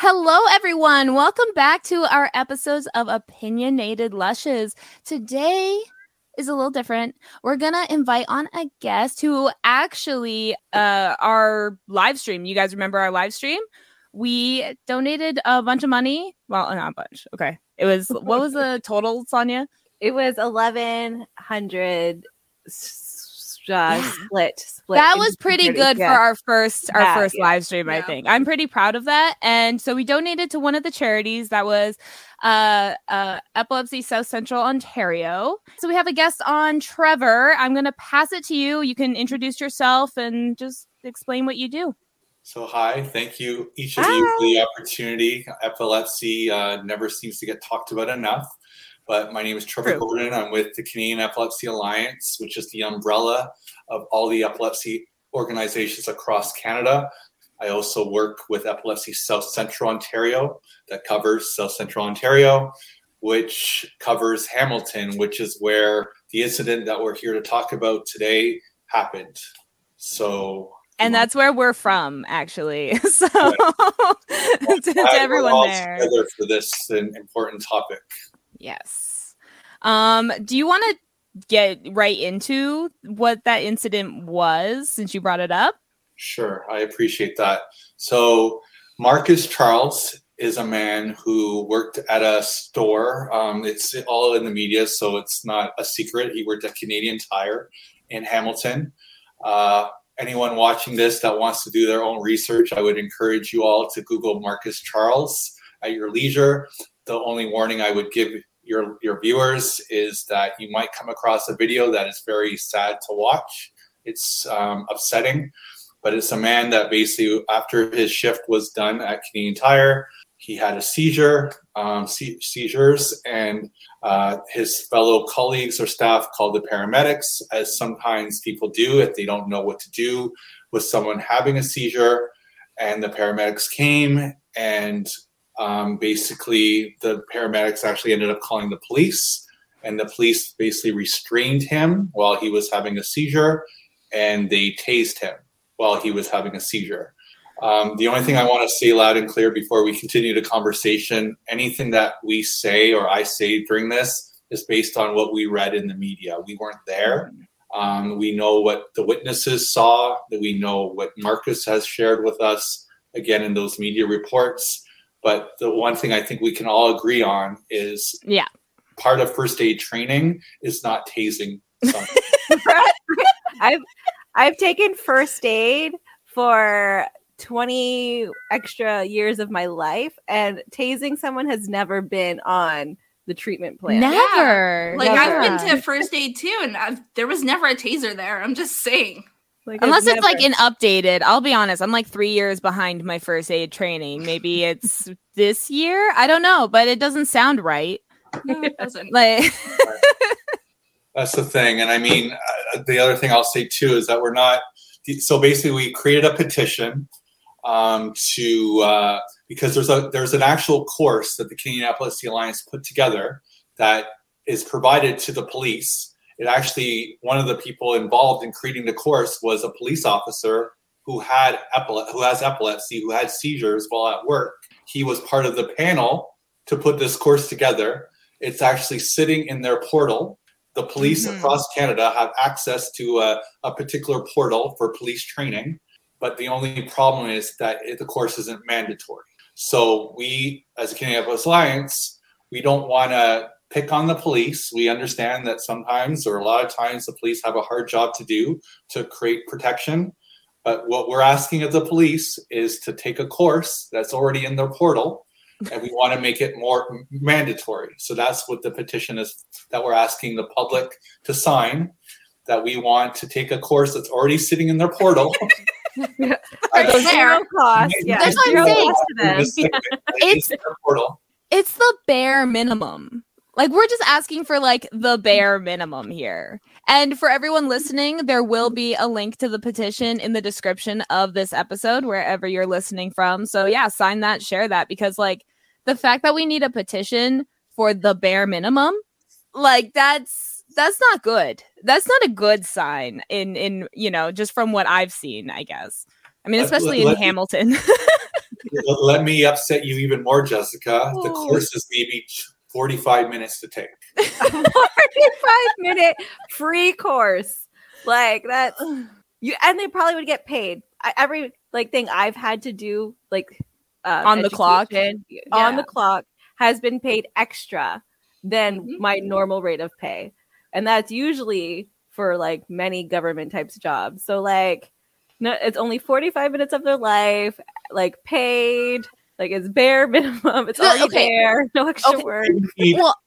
Hello, everyone. Welcome back to our episodes of Opinionated Lushes. Today is a little different. We're gonna invite on a guest who actually uh our live stream. You guys remember our live stream? We donated a bunch of money. Well, not a bunch. Okay. It was what was the total, Sonia? It was eleven hundred uh, split split. That was pretty good yeah. for our first our yeah, first yeah. live stream. I think I'm pretty proud of that. And so we donated to one of the charities that was uh, uh, Epilepsy South Central Ontario. So we have a guest on, Trevor. I'm going to pass it to you. You can introduce yourself and just explain what you do. So, hi, thank you, each of hi. you, for the opportunity. Epilepsy uh, never seems to get talked about enough. But my name is Trevor True. Gordon. I'm with the Canadian Epilepsy Alliance, which is the umbrella of all the epilepsy organizations across Canada. I also work with Epilepsy South Central Ontario, that covers South Central Ontario, which covers Hamilton, which is where the incident that we're here to talk about today happened. So, and that's where we're from, actually. So, to, to everyone there, together for this important topic. Yes. Um, do you want to get right into what that incident was since you brought it up? Sure, I appreciate that. So, Marcus Charles is a man who worked at a store. Um, it's all in the media, so it's not a secret. He worked at Canadian Tire in Hamilton. Uh, anyone watching this that wants to do their own research, I would encourage you all to Google Marcus Charles at your leisure. The only warning I would give your your viewers is that you might come across a video that is very sad to watch. It's um, upsetting, but it's a man that basically after his shift was done at Canadian Tire, he had a seizure, um, se- seizures, and uh, his fellow colleagues or staff called the paramedics, as sometimes people do if they don't know what to do with someone having a seizure. And the paramedics came and um, basically the paramedics actually ended up calling the police and the police basically restrained him while he was having a seizure and they tased him while he was having a seizure. Um, the only thing i want to say loud and clear before we continue the conversation anything that we say or i say during this is based on what we read in the media. We weren't there. Um, we know what the witnesses saw. That we know what marcus has shared with us again in those media reports but the one thing I think we can all agree on is yeah, part of first aid training is not tasing. I've I've taken first aid for 20 extra years of my life and tasing someone has never been on the treatment plan. Never. Yeah. Like never. I've been to first aid too and I've, there was never a taser there. I'm just saying. Like Unless it's, like an updated, I'll be honest. I'm like three years behind my first aid training. Maybe it's this year. I don't know, but it doesn't sound right. No, it doesn't. Like that's the thing, and I mean, uh, the other thing I'll say too is that we're not. So basically, we created a petition um, to uh, because there's a there's an actual course that the Canadian Epilepsy Alliance put together that is provided to the police it actually one of the people involved in creating the course was a police officer who had epile- who has epilepsy, who had seizures while at work. He was part of the panel to put this course together. It's actually sitting in their portal. The police mm-hmm. across Canada have access to a, a, particular portal for police training, but the only problem is that it, the course isn't mandatory. So we, as a Canadian Police Alliance, we don't want to pick on the police. We understand that sometimes or a lot of times the police have a hard job to do to create protection. But what we're asking of the police is to take a course that's already in their portal and we want to make it more mandatory. So that's what the petition is that we're asking the public to sign that we want to take a course that's already sitting in their portal. zero cost. Yeah. That's what I'm saying. It's, it's the bare minimum Like we're just asking for like the bare minimum here. And for everyone listening, there will be a link to the petition in the description of this episode wherever you're listening from. So yeah, sign that, share that because like the fact that we need a petition for the bare minimum, like that's that's not good. That's not a good sign in in you know, just from what I've seen, I guess. I mean, Let- especially let- in Hamilton. Let- Let me upset you even more, Jessica. The Oh. course is maybe 45 minutes to take. 45 minute free course. Like that you and they probably would get paid. I, every like thing I've had to do like uh, On the clock? education, on the clock has been paid extra than Mhm. my normal rate of pay. And that's usually for like many government types of jobs. So like no it's only 45 minutes of their life like paid like it's bare minimum. It's No, already okay. there. No extra Okay. work.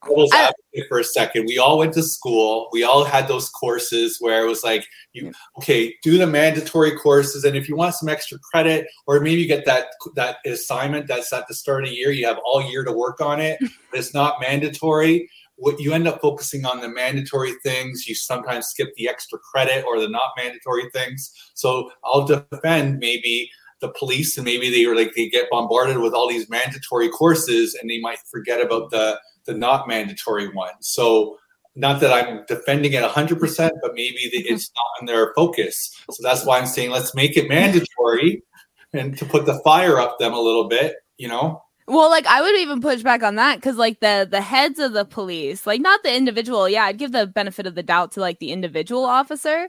Well, I- for a second. We all went to school. We all had those courses where it was like, you okay, do the mandatory courses, and if you want some extra credit, or maybe you get that that assignment that's at the start of the year, you have all year to work on it. but it's not mandatory. What you end up focusing on the mandatory things. You sometimes skip the extra credit or the not mandatory things. So I'll defend maybe the police and maybe they were like they get bombarded with all these mandatory courses and they might forget about the the not mandatory ones. So not that I'm defending it 100%, but maybe it's not in their focus. So that's why I'm saying let's make it mandatory and to put the fire up them a little bit, you know? Well, like I would even push back on that because like the the heads of the police, like not the individual. Yeah, I'd give the benefit of the doubt to like the individual officer,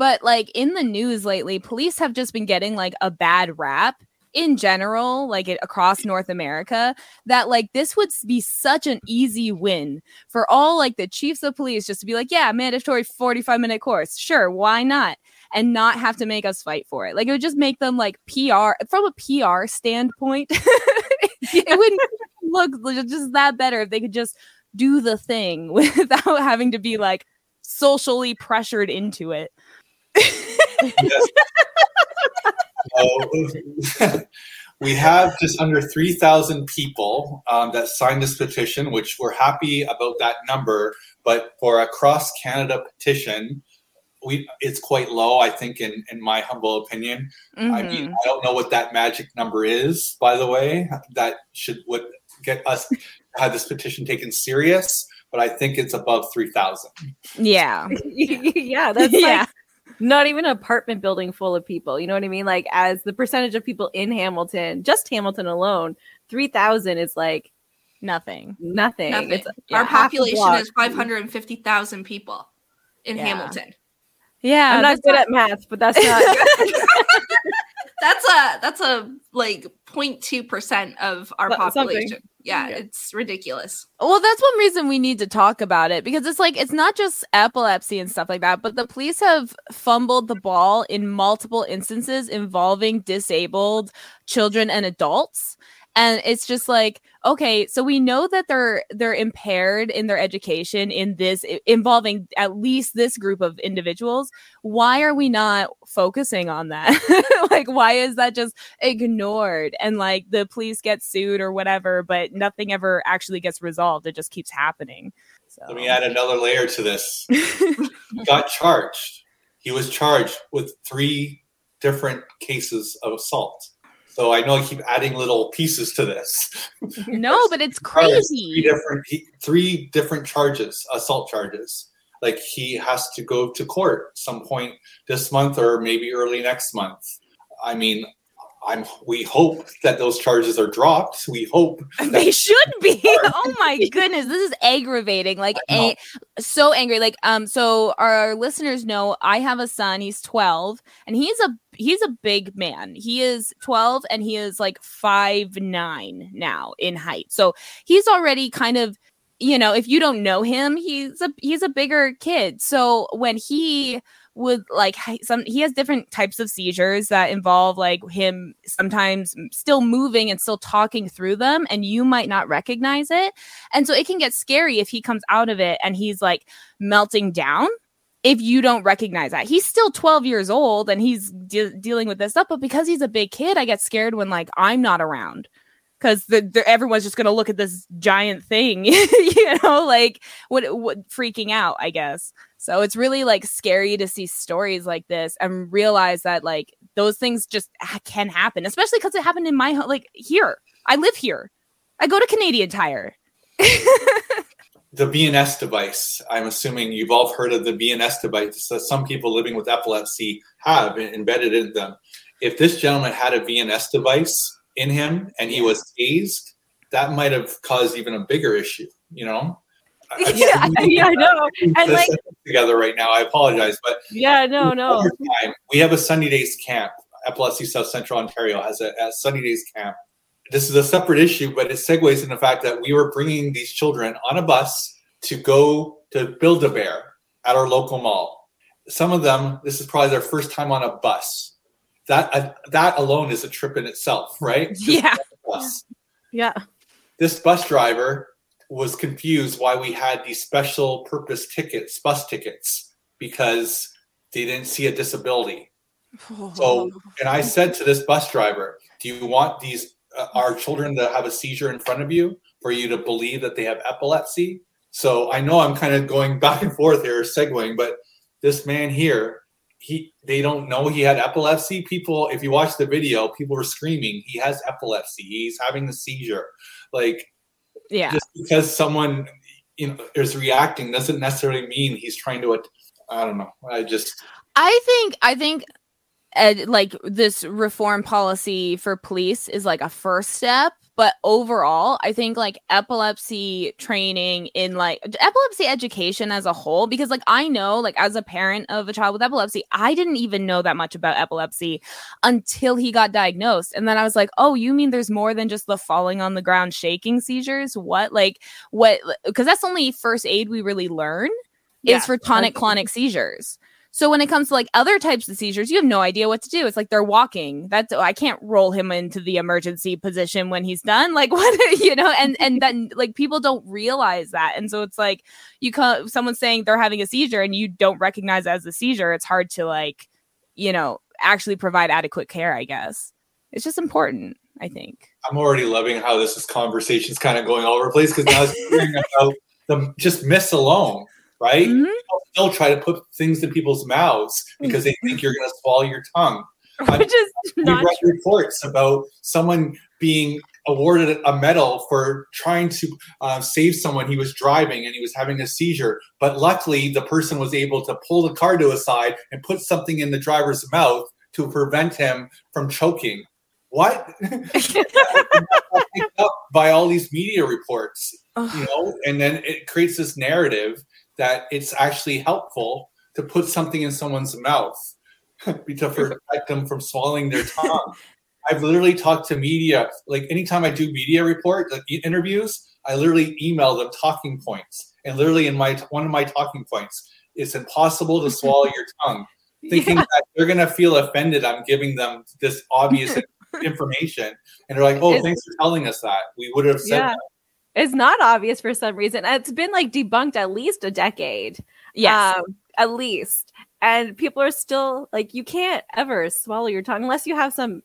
but like in the news lately, police have just been getting like a bad rap in general, like it, across North America. That like this would be such an easy win for all like the chiefs of police just to be like, yeah, mandatory forty five minute course, sure, why not? And not have to make us fight for it. Like it would just make them like PR from a PR standpoint. it wouldn't look just that better if they could just do the thing without having to be like socially pressured into it. Yes. So, we have just under 3,000 people um, that signed this petition, which we're happy about that number. But for a cross Canada petition, we it's quite low, I think, in, in my humble opinion. I Mhm. mean, I don't know what that magic number is, by the way, that should would get us have this petition taken serious. But I think it's above 3,000. yeah. yeah, that's yeah. like not even an apartment building full of people. You know what I mean? Like as the percentage of people in Hamilton, just Hamilton alone, three thousand is like Nothing. nothing. Nothing. It's Our population block. is 550,000 people in Yeah. Hamilton. Yeah. I'm not that's good at math, but that's not. That's a that's a like 0.2 percent of our So- something. population. Yeah, Yeah. it's ridiculous. Well, that's one reason we need to talk about it because it's like it's not just epilepsy and stuff like that, but the police have fumbled the ball in multiple instances involving disabled children and adults. And it's just like, okay, so we know that they're they're impaired in their education in this involving at least this group of individuals. Why are we not focusing on that? like why is that just ignored and like the police get sued or whatever, but nothing ever actually gets resolved. It just keeps happening. So Let me add another layer to this. got charged. He was charged with three different cases of assault. So I know I keep adding little pieces to this. no, but it's Charged Three crazy. different, three different charges, assault charges. Like he has to go to court some point this month or maybe early next month. I mean, I'm. We hope that those charges are dropped. We hope They should be. Oh my goodness, this is aggravating. Like, a- so angry. Like, um, so our listeners know I have a son. He's twelve, and he's a he's a big man. He is twelve, and he is like five nine now in height. So he's already kind of you know if you don't know him he's a he's a bigger kid so when he would like some he has different types of seizures that involve like him sometimes still moving and still talking through them and you might not recognize it. And so it can get scary if he comes out of it and he's like melting down if you don't recognize that. He's still 12 years old and he's de- dealing with this stuff but because he's a big kid i get scared when like i'm not around because the, the, everyone's just gonna look at this giant thing, you know, like what what freaking out, I guess. So it's really like scary to see stories like this and realize that like those things just can happen, especially because it happened in my home. Like here, I live here. I go to Canadian Tire. the VNS device. I'm assuming you've all heard of the VNS device that some people living with epilepsy have embedded in them. If this gentleman had a VNS device in him and he was tased, that might have caused even a bigger issue, you know? yeah, yeah, I know. And like together right now, I apologize, but yeah, no, no. Time, we have a Sunny Days camp. Epilepsy South Central Ontario has a, a Sunny Days camp. This is a separate issue, but it segues in the fact that we were bringing these children on a bus to go to Build a Bear at our local mall. Some of them, this is probably their first time on a bus. That uh, that alone is a trip in itself, right? Yeah. Yeah. This bus driver was confused why we had these special purpose tickets, bus tickets, because they didn't see a disability. So, and I said to this bus driver, "Do you want these uh, our children to have a seizure in front of you for you to believe that they have epilepsy?" So I know I'm kind of going back and forth here, segueing, but this man here, he they don't know he had epilepsy. People, if you watch the video, people were screaming, "He has epilepsy. He's having a seizure." Like yeah. Just because someone you know is reacting doesn't necessarily mean he's trying to. I don't know. I just. I think. I think. Ed, like this reform policy for police is like a first step but overall i think like epilepsy training in like epilepsy education as a whole because like i know like as a parent of a child with epilepsy i didn't even know that much about epilepsy until he got diagnosed. And then i was like oh you mean there's more than just the falling on the ground shaking seizures? What like what because that's only first aid we really learn yeah, is for tonic clonic seizures so when it comes to like other types of seizures, you have no idea what to do. It's like they're walking. That's I can't roll him into the emergency position when he's done. Like what you know, and and then like people don't realize that, and so it's like you come someone saying they're having a seizure and you don't recognize it as a seizure. It's hard to like you know actually provide adequate care. I guess it's just important. I think. I'm already loving how this is conversations kind of going all over the place because now it's hearing about the just miss alone right? Mm-hmm. They'll try to put things in people's mouths because they think you're going to swallow your tongue. Which is not read reports about someone being awarded a medal for trying to uh, save someone he was driving and he was having a seizure. But luckily, the person was able to pull the car to a side and put something in the driver's mouth to prevent him from choking. What? by all these media reports, you know, and then it creates this narrative that it's actually helpful to put something in someone's mouth to protect them from swallowing their tongue. I've literally talked to media, like anytime I do media report, like interviews, I literally email them talking points. And literally in my one of my talking points, it's impossible to swallow your tongue. Thinking yeah. that they're gonna feel offended I'm giving them this obvious information. And they're like, oh, it's, thanks for telling us that. We would have said yeah. that is not obvious for some reason. It's been like debunked at least a decade. Yes. Um, at least. And people are still like, you can't ever swallow your tongue unless you have some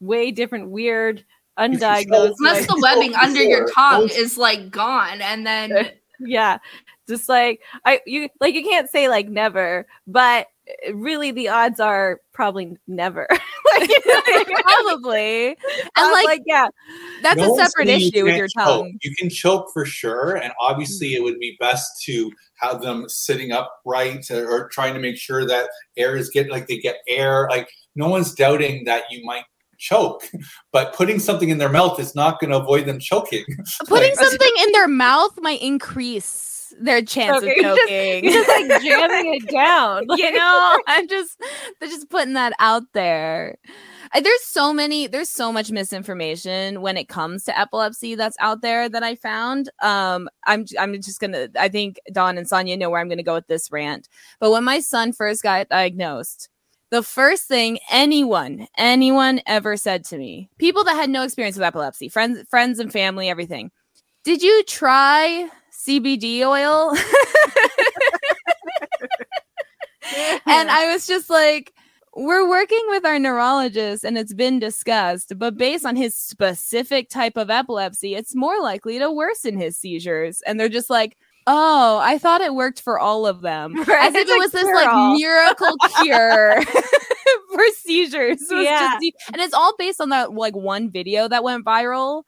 way different, weird, undiagnosed. Unless the webbing under your tongue is like gone and then. yeah. Just like I you like you can't say like never, but really the odds are probably never. Like, probably. And like, like, yeah. that's no a separate issue with your tongue. You can choke for sure and obviously mm. it would be best to have them sitting upright or, or trying to make sure that air is getting like they get air. Like no one's doubting that you might choke but putting something in their mouth is not going to avoid them choking. Putting like, something in their mouth might increase their chance okay. of choking. Just, just like jamming it down. you know, I'm just they're just putting that out there. There's so many, there's so much misinformation when it comes to epilepsy that's out there that I found. Um, I'm I'm just gonna I think Dawn and Sonia know where I'm gonna go with this rant. But when my son first got diagnosed, the first thing anyone anyone ever said to me people that had no experience with epilepsy friends friends and family everything did you try CBD oil. and I was just like, we're working with our neurologist and it's been discussed, but based on his specific type of epilepsy, it's more likely to worsen his seizures. And they're just like, oh, I thought it worked for all of them. Right, As if it's it was this cure-all. like miracle cure for seizures. It Yeah. just- and it's all based on that like one video that went viral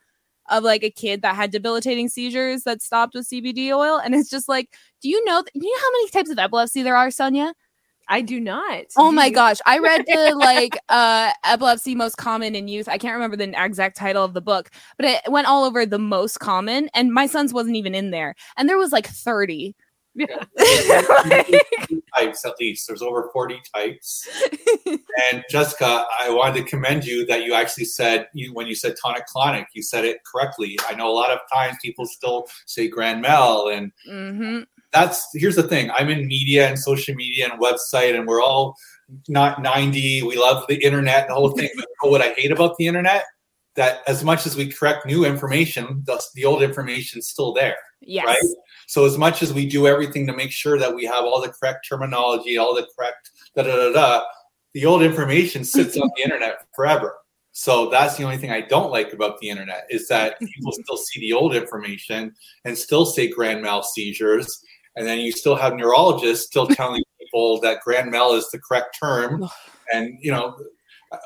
of like a kid that had debilitating seizures that stopped with CBD oil. And it's just like, do you know, do you know how many types of epilepsy there are, Sonia? I do not. Oh Do my you? gosh. I read the like uh epilepsy most common in youth. I can't remember the exact title of the book, but it went all over the most common and my son's wasn't even in there. And there was like 30. types at least. There's over 40 types. and Jessica, I wanted to commend you that you actually said you when you said tonic clonic, you said it correctly. I know a lot of times people still say Grand Mal and hmm that's here's the thing. I'm in media and social media and website and we're all not 90. We love the internet and the whole thing. But you know what I hate about the internet? That as much as we correct new information, the, the old information's still there Yes. right? So as much as we do everything to make sure that we have all the correct terminology, all the correct da da da da, the old information sits on the internet forever. So that's the only thing I don't like about the internet is that people still see the old information and still say grand mal seizures, and then you still have neurologists still telling people that grand mal is the correct term, and you know,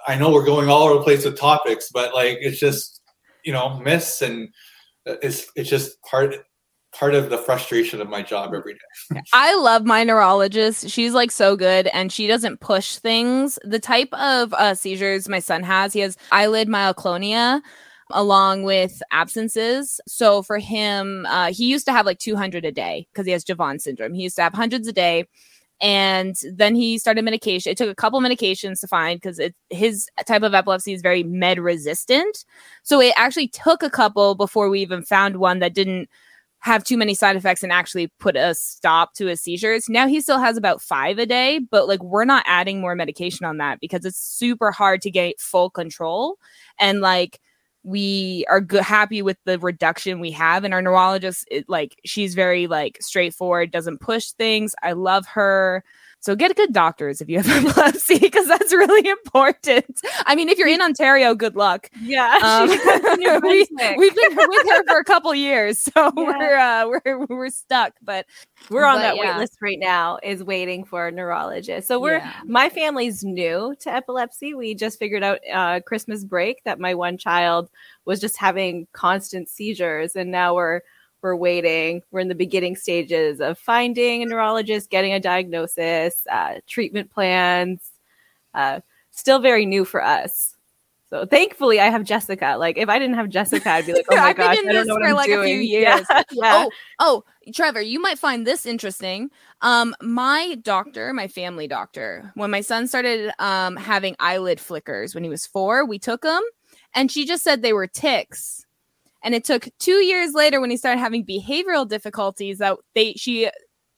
I know we're going all over the place with topics, but like it's just you know myths and uh, it's it's just part part of the frustration of my job every day. I love my neurologist. She's like so good and she doesn't push things. The type of uh, seizures my son has, he has eyelid myoclonia along with absences. So for him, uh, he used to have like 200 a day because he has Jeavons syndrome. He used to have hundreds a day. And then he started medication. It took a couple medications to find because his type of epilepsy is very med resistant. So it actually took a couple before we even found one that didn't have too many side effects and actually put a stop to his seizures. Now he still has about five a day, but like we're not adding more medication on that because it's super hard to get full control. And like we are good, happy with the reduction we have. And our neurologist, it, like she's very like straightforward, doesn't push things. I love her. So get good doctors if you have epilepsy because that's really important. I mean, if you're in Ontario, good luck. Yeah. Um, she lives in New we, we've been with her for a couple years, so Yeah. we're uh, we're we're stuck. But we're on but that yeah. wait list right now is waiting for a neurologist so we're Yeah. my family's new to epilepsy we just figured out uh, christmas break that my one child was just having constant seizures and now we're we're waiting we're in the beginning stages of finding a neurologist getting a diagnosis uh, treatment plans uh, still very new for us so thankfully i have jessica like if i didn't have jessica i'd be like oh my I've been gosh in i don't this know what i'm like, a doing few Yeah, yeah. oh oh, Trevor, you might find this interesting. Um, my doctor, my family doctor, when my son started um having eyelid flickers when he was four, we took him, and she just said they were ticks. And it took two years later when he started having behavioral difficulties that they she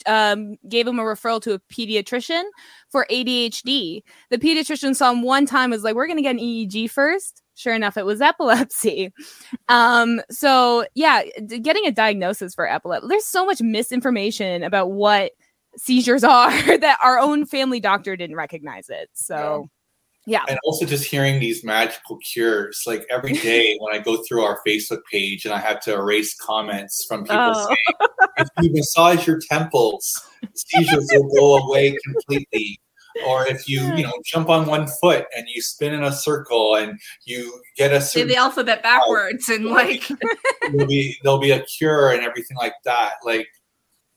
um, gave him a referral to a pediatrician for ADHD. The pediatrician saw him one time, was like, "We're gonna get an EEG first. Sure enough, it was epilepsy. Um, so yeah, d- getting a diagnosis for epilepsy. There's so much misinformation about what seizures are that our own family doctor didn't recognize it. So yeah, And also just hearing these magical cures, like every day when I go through our Facebook page and I have to erase comments from people Oh. saying, if you massage your temples, seizures will go away completely. Or if you, you know, jump on one foot and you spin in a circle and you get a Say certain the alphabet backwards and like there'll be there'll be a cure and everything like that. Like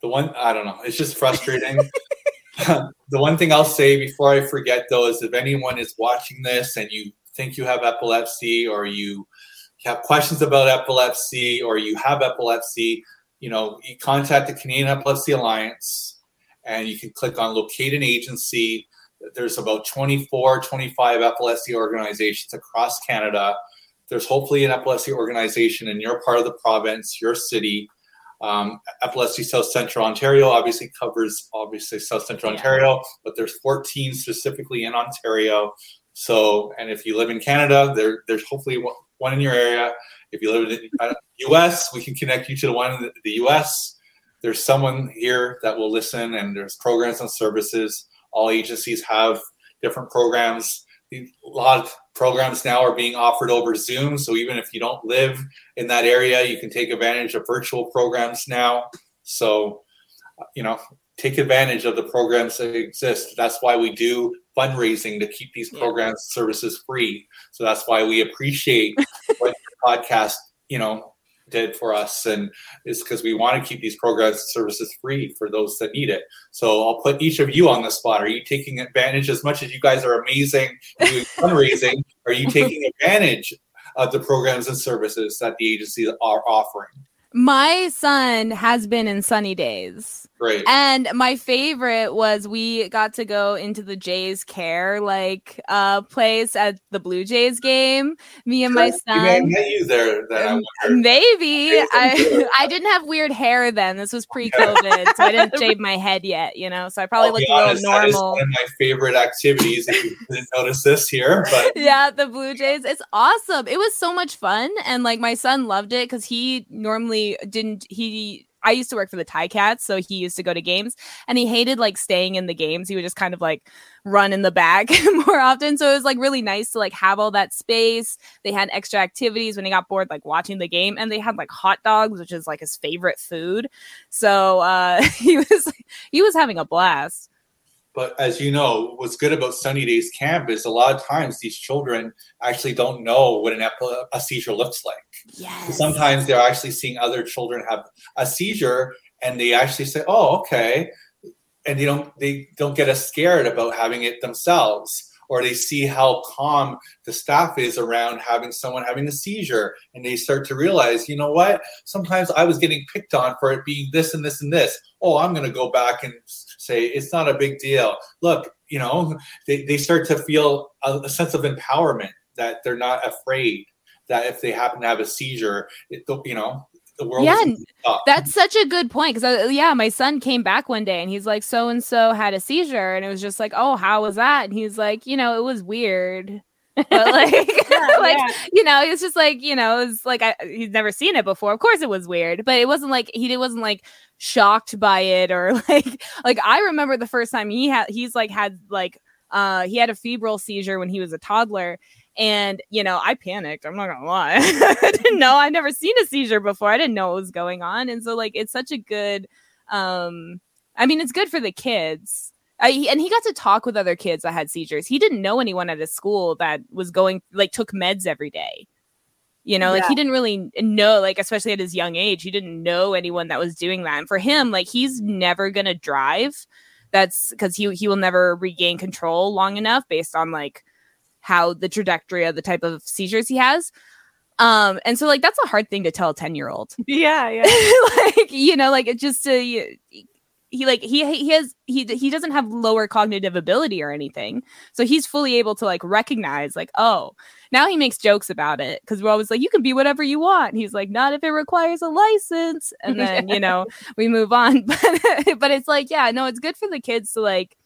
the one I don't know, it's just frustrating. the one thing I'll say before I forget though is if anyone is watching this and you think you have epilepsy or you have questions about epilepsy or you have epilepsy, you know, you contact the Canadian Epilepsy Alliance and you can click on locate an agency. There's about 24, 25 epilepsy organizations across Canada there's hopefully an epilepsy organization in your part of the province, your city. Um, epilepsy South Central Ontario obviously covers obviously South Central Yeah. Ontario, but there's 14 specifically in Ontario. So, and if you live in Canada, there there's hopefully one- in your area. If you live in the U.S., we can connect you to the one in the, the U.S. There's someone here that will listen, and there's programs and services. All agencies have different programs. A lot of programs now are being offered over Zoom. So even if you don't live in that area, you can take advantage of virtual programs now. So, you know, take advantage of the programs that exist. That's why we do fundraising to keep these programs services free. So that's why we appreciate what your podcast, you know, did for us and it's because we want to keep these programs and services free for those that need it so i'll put each of you on the spot are you taking advantage as much as you guys are amazing doing fundraising are you taking advantage of the programs and services that the agencies are offering? My son has been in sunny days great and my favorite was we got to go into the Jays care like uh place at the Blue Jays game. Me and my You may have son. met you there then I. Maybe I I didn't have weird hair then. This was pre-COVID, so I didn't shave my head yet. You know, so I probably I'll looked a honest, little that is normal. one of my favorite activities if you didn't notice this here but yeah, the Blue Jays. It's awesome. It was so much fun. And like my son loved it because he normally didn't he I used to work for the Ti-Cats, so he used to go to games and he hated like staying in the games. He would just kind of like run in the back more often. So it was like really nice to like have all that space. They had extra activities when he got bored, like watching the game, and they had like hot dogs, which is like his favorite food. So uh he was he was having a blast. But as you know, what's good about Sunny Days Camp is a lot of times these children actually don't know what an epi- a seizure looks like. Yes. Sometimes they're actually seeing other children have a seizure, and they actually say, "Oh, okay," and they don't they don't get as scared about having it themselves, or they see how calm the staff is around having someone having a seizure, and they start to realize, you know what? Sometimes I was getting picked on for it being this and this and this. Oh, I'm going to go back and say it's not a big deal. Look, you know, they, they start to feel a, a sense of empowerment that they're not afraid that if they happen to have a seizure, it, you know, the world Yeah. That's such a good point because uh, yeah, my son came back one day and he's like, so and so had a seizure, and it was just like, oh, how was that? And he's like, you know, it was weird, but like, like you know, it's just like you know, it's like I, he's never seen it before. Of course, it was weird, but it wasn't like he wasn't like shocked by it or like like I remember the first time he had he's like had like uh he had a febrile seizure when he was a toddler. And you know i panicked i'm not gonna lie. I didn't know i'd never seen a seizure before. I didn't know what was going on. And so like it's such a good um i mean it's good for the kids I, and he got to talk with other kids that had seizures. He didn't know anyone at his school that was going like took meds every day. You know like he didn't really know like especially at his young age he didn't know anyone that was doing that. And for him like he's never gonna drive. That's because he he will never regain control long enough based on like how the trajectory of the type of seizures he has. Um and so like that's a hard thing to tell a 10 year old Yeah, yeah. like you know like it just to he like he he has he he doesn't have lower cognitive ability or anything. So he's fully able to like recognize like oh now he makes jokes about it. Because we're always like you can be whatever you want. And he's like not if it requires a license. And then you know we move on. But but it's like yeah no it's good for the kids to like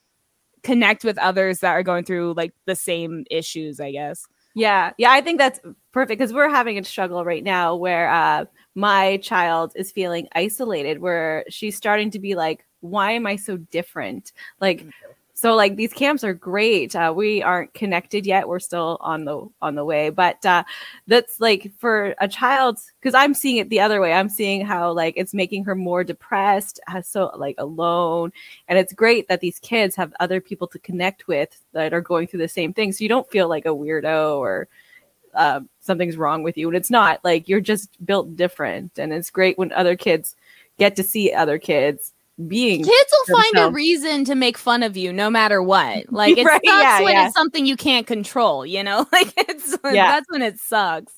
connect with others that are going through like the same issues i guess. Yeah, yeah, I think that's perfect because we're having a struggle right now where uh, my child is feeling isolated, where she's starting to be like, "Why am I so different?" Like, so like these camps are great. Uh, we aren't connected yet; we're still on the on the way. But uh, that's like for a child because I'm seeing it the other way. I'm seeing how like it's making her more depressed, uh, so like alone, and it's great that these kids have other people to connect with that are going through the same thing so you don't feel like a weirdo or uh, something's wrong with you and it's not like you're just built different and it's great when other kids get to see other kids being kids will find a reason to make fun of you no matter what. Like it Right, sucks yeah, when yeah. it's something you can't control you know? Like it's Yeah. that's when it sucks.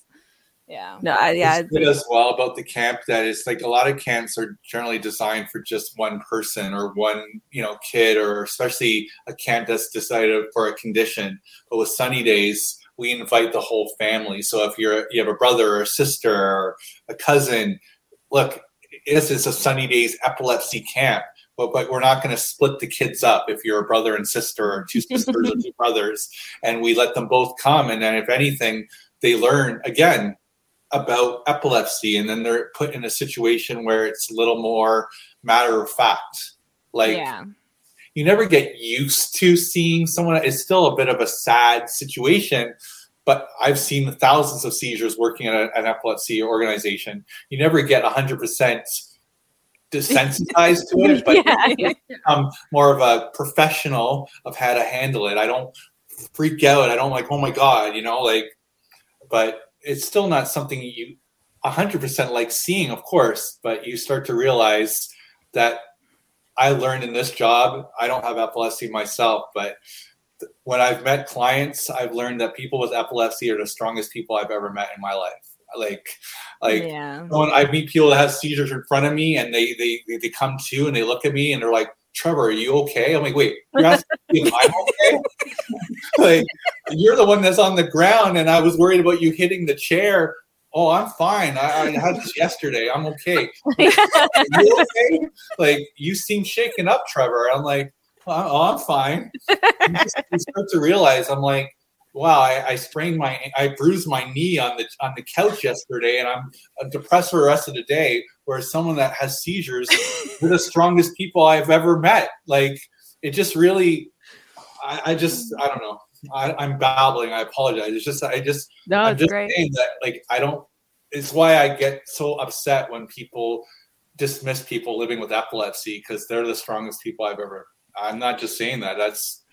Yeah. No I, yeah it's good as well about the camp that it's like a lot of camps are generally designed for just one person or one you know kid or especially a camp that's decided for a condition. But with sunny days we invite the whole family. So if you're you have a brother or a sister or a cousin look this is a sunny days epilepsy camp but, but we're not going to split the kids up if you're a brother and sister or two sisters or two brothers and we let them both come and then if anything they learn again about epilepsy and then they're put in a situation where it's a little more matter of fact like yeah you never get used to seeing someone. It's still a bit of a sad situation, but I've seen thousands of seizures working at a, an epilepsy organization. You never get 100% desensitized to it, but Yeah. become more of a professional of how to handle it. I don't freak out. I don't like, oh my God, you know, like, but it's still not something you 100% like seeing, of course, but you start to realize that I learned in this job, I don't have epilepsy myself, but when I've met clients, I've learned that people with epilepsy are the strongest people I've ever met in my life. Like, like yeah. when I meet people that have seizures in front of me and they they they, come to and they look at me and they're like, Trevor, are you okay? I'm like, wait, you're asking me if I'm okay? like, you're the one that's on the ground and I was worried about you hitting the chair. Oh, I'm fine. I, I had this yesterday. I'm okay. Are you okay? Like, you seem shaken up, Trevor. I'm like, oh, I'm fine. You, just, you start to realize, I'm like, wow, I, I sprained my, I bruised my knee on the on the couch yesterday, and I'm, I'm depressed for the rest of the day. Whereas someone that has seizures, they're the strongest people I've ever met. Like, it just really, I, I just, I don't know. I, I'm babbling. I apologize. It's just, I just, No, I'm it's just great. saying that, like, I don't. It's why I get so upset when people dismiss people living with epilepsy because they're the strongest people I've ever. I'm not just saying that. That's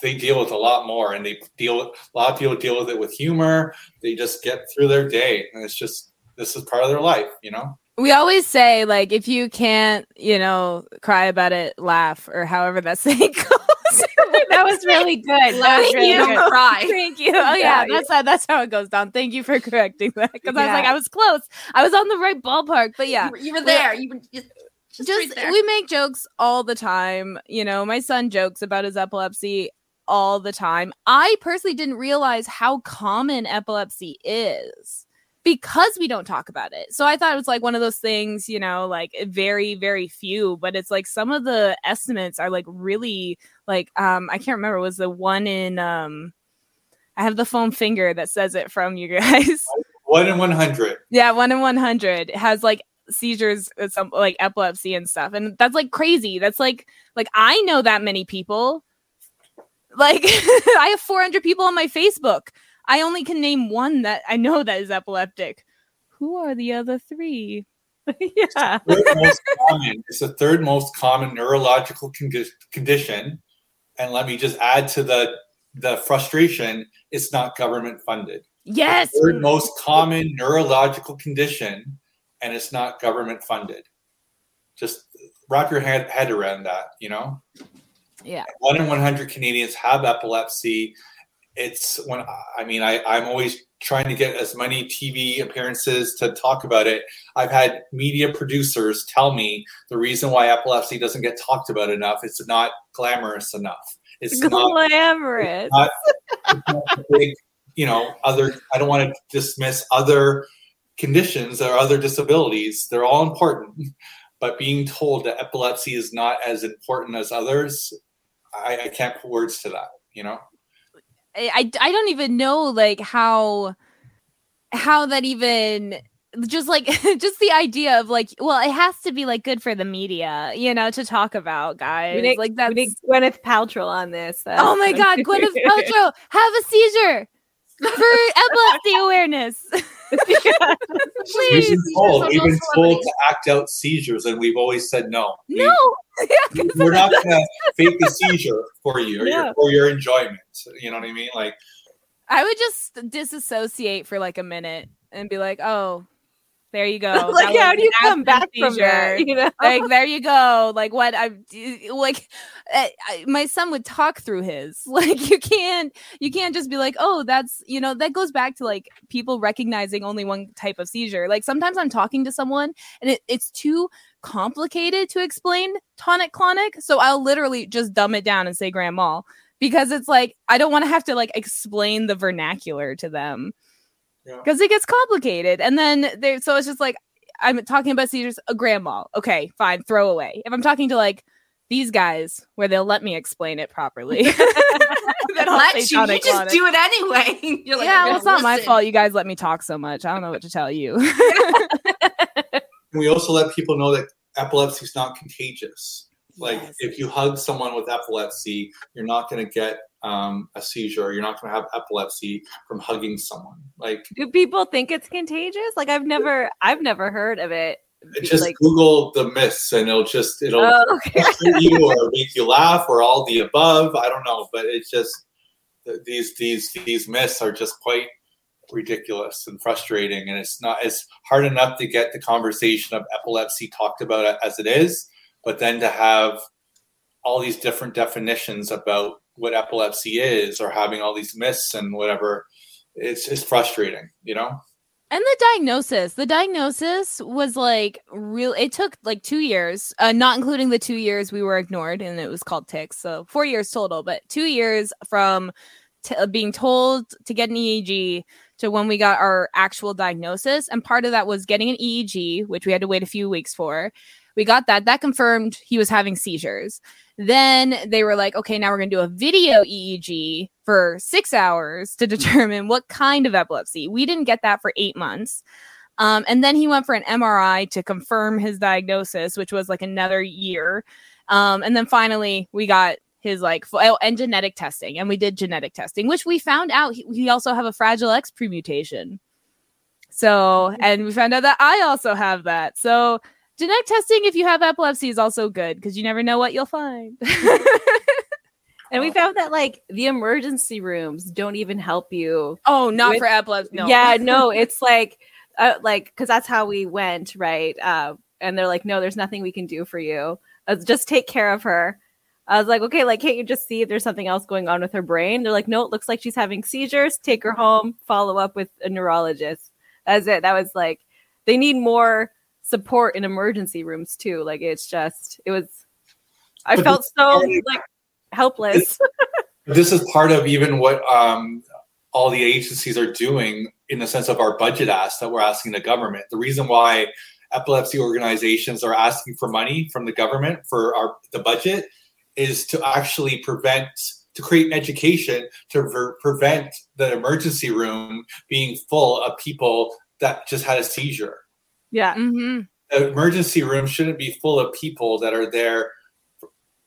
they deal with a lot more, and they deal with a lot of people deal with it with humor. They just get through their day, and it's just this is part of their life, you know. We always say like if you can't, you know, cry about it, laugh or however that saying goes. that was really good. That was Thank really you. good. Don't cry. Thank you. Oh yeah, Yeah, that's how that's how it goes down. Thank you for correcting that because I was like I was close. I was on the right ballpark, but yeah. You, were- you were there. You were just, just, just right there. we make jokes all the time you know my son jokes about his epilepsy all the time i personally didn't realize how common epilepsy is because we don't talk about it so i thought it was like one of those things you know like very very few but it's like some of the estimates are like really like um i can't remember was the one in um i have the foam finger that says it from you guys One in one hundred. yeah, one in one hundred has like seizures, uh, some like epilepsy and stuff, and that's like crazy. That's like like I know that many people. Like I have four hundred people on my Facebook. I only can name one that I know that is epileptic. Who are the other three? yeah. Third most common. It's the third most common neurological condi- condition, and let me just add to the the frustration. It's not government funded. Yes. third most common neurological condition, and it's not government funded. Just wrap your head, head around that, you know? Yeah. One in 100 Canadians have epilepsy. It's when, I mean, I, I'm always trying to get as many TV appearances to talk about it. I've had media producers tell me the reason why epilepsy doesn't get talked about enough is not glamorous enough. It's not Glamorous. not, it's not big, you know, other. I don't want to dismiss other conditions or other disabilities. They're all important, but being told that epilepsy is not as important as others, I, I can't put words to that. You know, I, I I don't even know like how how that even just like just the idea of like well it has to be like good for the media you know to talk about guys We need, like we need Gwyneth Paltrow on this. That's- oh my god Gwyneth Paltrow have a seizure for epilepsy awareness we've been told, we've been told to act out seizures, and we've always said no. We- no we're not going to fake a seizure for you or your, Yeah. for your enjoyment. You know what I mean? Like, I would just disassociate for like a minute and be like oh there you go like, how do you come back from that? seizure. You know? like there you go like what i like I, I, my son would talk through his like you can't you can't just be like oh that's you know that goes back to like people recognizing only one type of seizure like sometimes i'm talking to someone and it, it's too complicated to explain tonic clonic so i'll literally just dumb it down and say grand mal because it's like i don't want to have to like explain the vernacular to them Yeah. because it gets complicated and then there so it's just like i'm talking about seizures a grand mal okay fine throw away if i'm talking to like these guys where they'll let me explain it properly then I'll Let you, you just do it anyway. You're like, yeah well it's gonna not my fault you guys let me talk so much i don't know what to tell you we also let people know that epilepsy is not contagious. Like Yes. if you hug someone with epilepsy, you're not going to get um, a seizure. You're not going to have epilepsy from hugging someone. Like Do people think it's contagious? Like I've never, I've never heard of it. just like, Google the myths, and it'll just it'll oh, okay. you or make you laugh or all the above. I don't know, but it's just these these these myths are just quite ridiculous and frustrating, and it's not it's hard enough to get the conversation of epilepsy talked about as it is, but then to have all these different definitions about what epilepsy is or having all these myths and whatever it's it's frustrating you know And the diagnosis, the diagnosis was like real. It took like two years, uh, not including the two years we were ignored, and it was called tics. So four years total, but two years from t- uh, being told to get an EEG to when we got our actual diagnosis. And part of that was getting an EEG, which we had to wait a few weeks for. We got that. That confirmed he was having seizures. Then they were like, okay, now we're going to do a video EEG for six hours to determine what kind of epilepsy. We didn't get that for eight months. Um, and then he went for an MRI to confirm his diagnosis, which was like another year. Um, and then finally, we got his like oh, and genetic testing, and we did genetic testing, which we found out he, he also have a fragile X premutation. So, and we found out that I also have that. So, genetic testing, if you have epilepsy, is also good because you never know what you'll find. And we found that like the emergency rooms don't even help you. oh, not With- for epilepsy. No. Yeah, no, it's like, uh, like because that's how we went, right? Uh, and they're like, no, there's nothing we can do for you. Uh, just take care of her. I was like, okay, like, can't you just see if there's something else going on with her brain? They're like, no, it looks like she's having seizures. Take her home. Follow up with a neurologist. That's it. That was like, they need more support in emergency rooms too. Like, it's just, it was. I felt so like helpless. this is part of even what um, all the agencies are doing in the sense of our budget ask that we're asking the government. The reason why epilepsy organizations are asking for money from the government for our the budget is to actually prevent to create an education to ver- prevent the emergency room being full of people that just had a seizure yeah. hmm the emergency room shouldn't be full of people that are there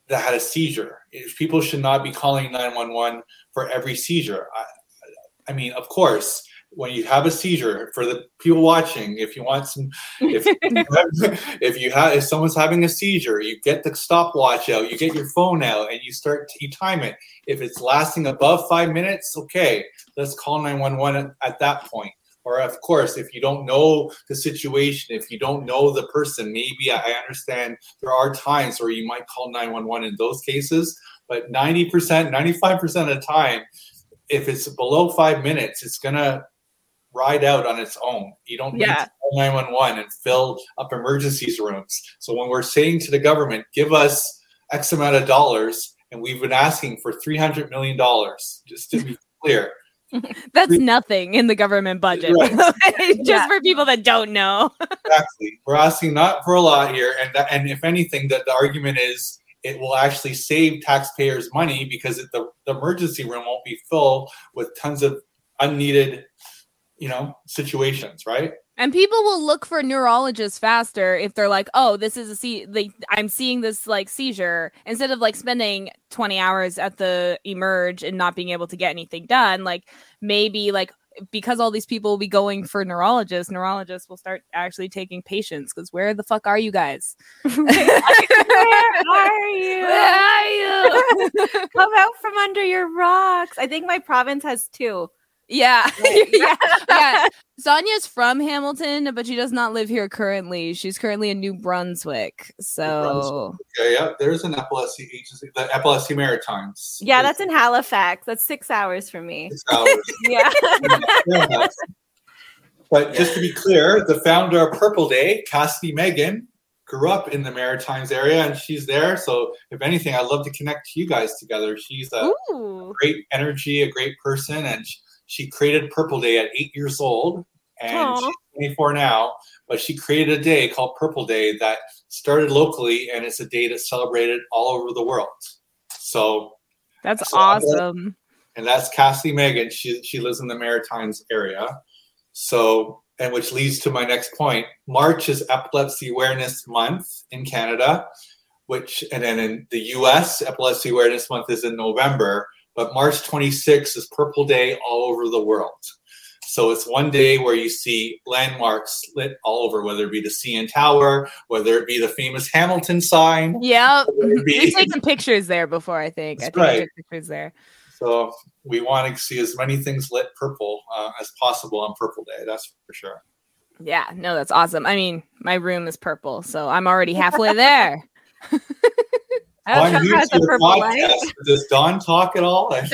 that had a seizure. People should not be calling 911 for every seizure. I, I mean, of course, when you have a seizure, for the people watching, if you want some, if, if you have, if someone's having a seizure, you get the stopwatch out, you get your phone out, and you start, you time it. If it's lasting above five minutes, okay, let's call 911 at, at that point or of course if you don't know the situation if you don't know the person maybe i understand there are times where you might call 911 in those cases but 90% 95% of the time if it's below five minutes it's going to ride out on its own. You don't need to call 911 and fill up emergencies rooms. So when we're saying to the government give us x amount of dollars and we've been asking for 300 million dollars just to be clear That's Re- nothing in the government budget. Right. Just Yeah. for people that don't know. exactly. We're asking not for a lot here, and that, and if anything, that the argument is it will actually save taxpayers money because it, the, the emergency room won't be full with tons of unneeded, you know, situations, right? And people will look for neurologists faster if they're like, "Oh, this is a see like I'm seeing this like seizure," instead of like spending 20 hours at the emerge and not being able to get anything done. Like maybe like because all these people will be going for neurologists, neurologists will start actually taking patients because where the fuck are you guys? Where are you? Where are you? Come out from under your rocks. I think my province has two. Yeah. Like, yeah. Yeah. Sonia's from Hamilton, but she does not live here currently. She's currently in New Brunswick. So Yeah, yeah. There's an epilepsy agency, the Epilepsy Maritimes. Yeah, that's in Halifax. That's six hours for me. Six hours. Yeah. Yeah. But just to be clear, the founder of Purple Day, Cassidy Megan, grew up in the Maritimes area and she's there. So if anything, I'd love to connect you guys together. She's a Ooh. great energy, a great person, and sh- she created Purple Day at eight years old, and Aw. she's 24 now. But she created a day called Purple Day that started locally, and it's a day that's celebrated all over the world. So, That's So awesome. and that's Cassie Megan. She she lives in the Maritimes area. So, and which leads to my next point. March is Epilepsy Awareness Month in Canada. which and then in the U.S. Epilepsy Awareness Month is in November, but March 26th is Purple Day all over the world. So it's one day where you see landmarks lit all over, whether it be the CN Tower, whether it be the famous Hamilton sign. Yeah, be- We've taken pictures there before, I think. I That's think we right. took pictures there. So we want to see as many things lit purple uh, as possible on Purple Day. That's for sure. Yeah, no, that's awesome. I mean, my room is purple, so I'm already halfway there. I don't On know YouTube purple light. podcast, does Dawn talk at all?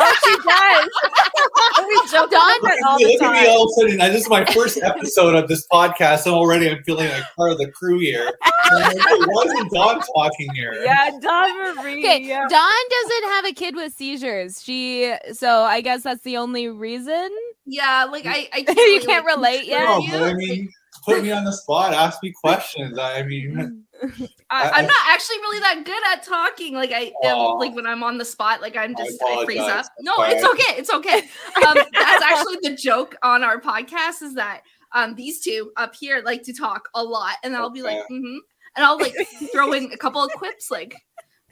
Oh, she does. we joke Dawn- about all the Look at me time. all of a sudden. This is my first episode of this podcast, and already I'm feeling like part of the crew here. I'm like, "Hey, Why isn't Dawn talking here? Yeah, Dawn Marie. Okay, yeah. Dawn doesn't have a kid with seizures. She, so I guess that's the only reason. Yeah, like I, I can't You really, can't like, relate yet? No, I mean, put me on the spot. Ask me questions. I mean, I, I- I'm not actually really that good at talking. Like I am, like when I'm on the spot, like I'm just I, freeze up. No, Sorry. it's okay. It's okay. Um, that's actually the joke on our podcast is that um these two up here like to talk a lot, and I'll be like, mm-hmm, and I'll like throw in a couple of quips, like,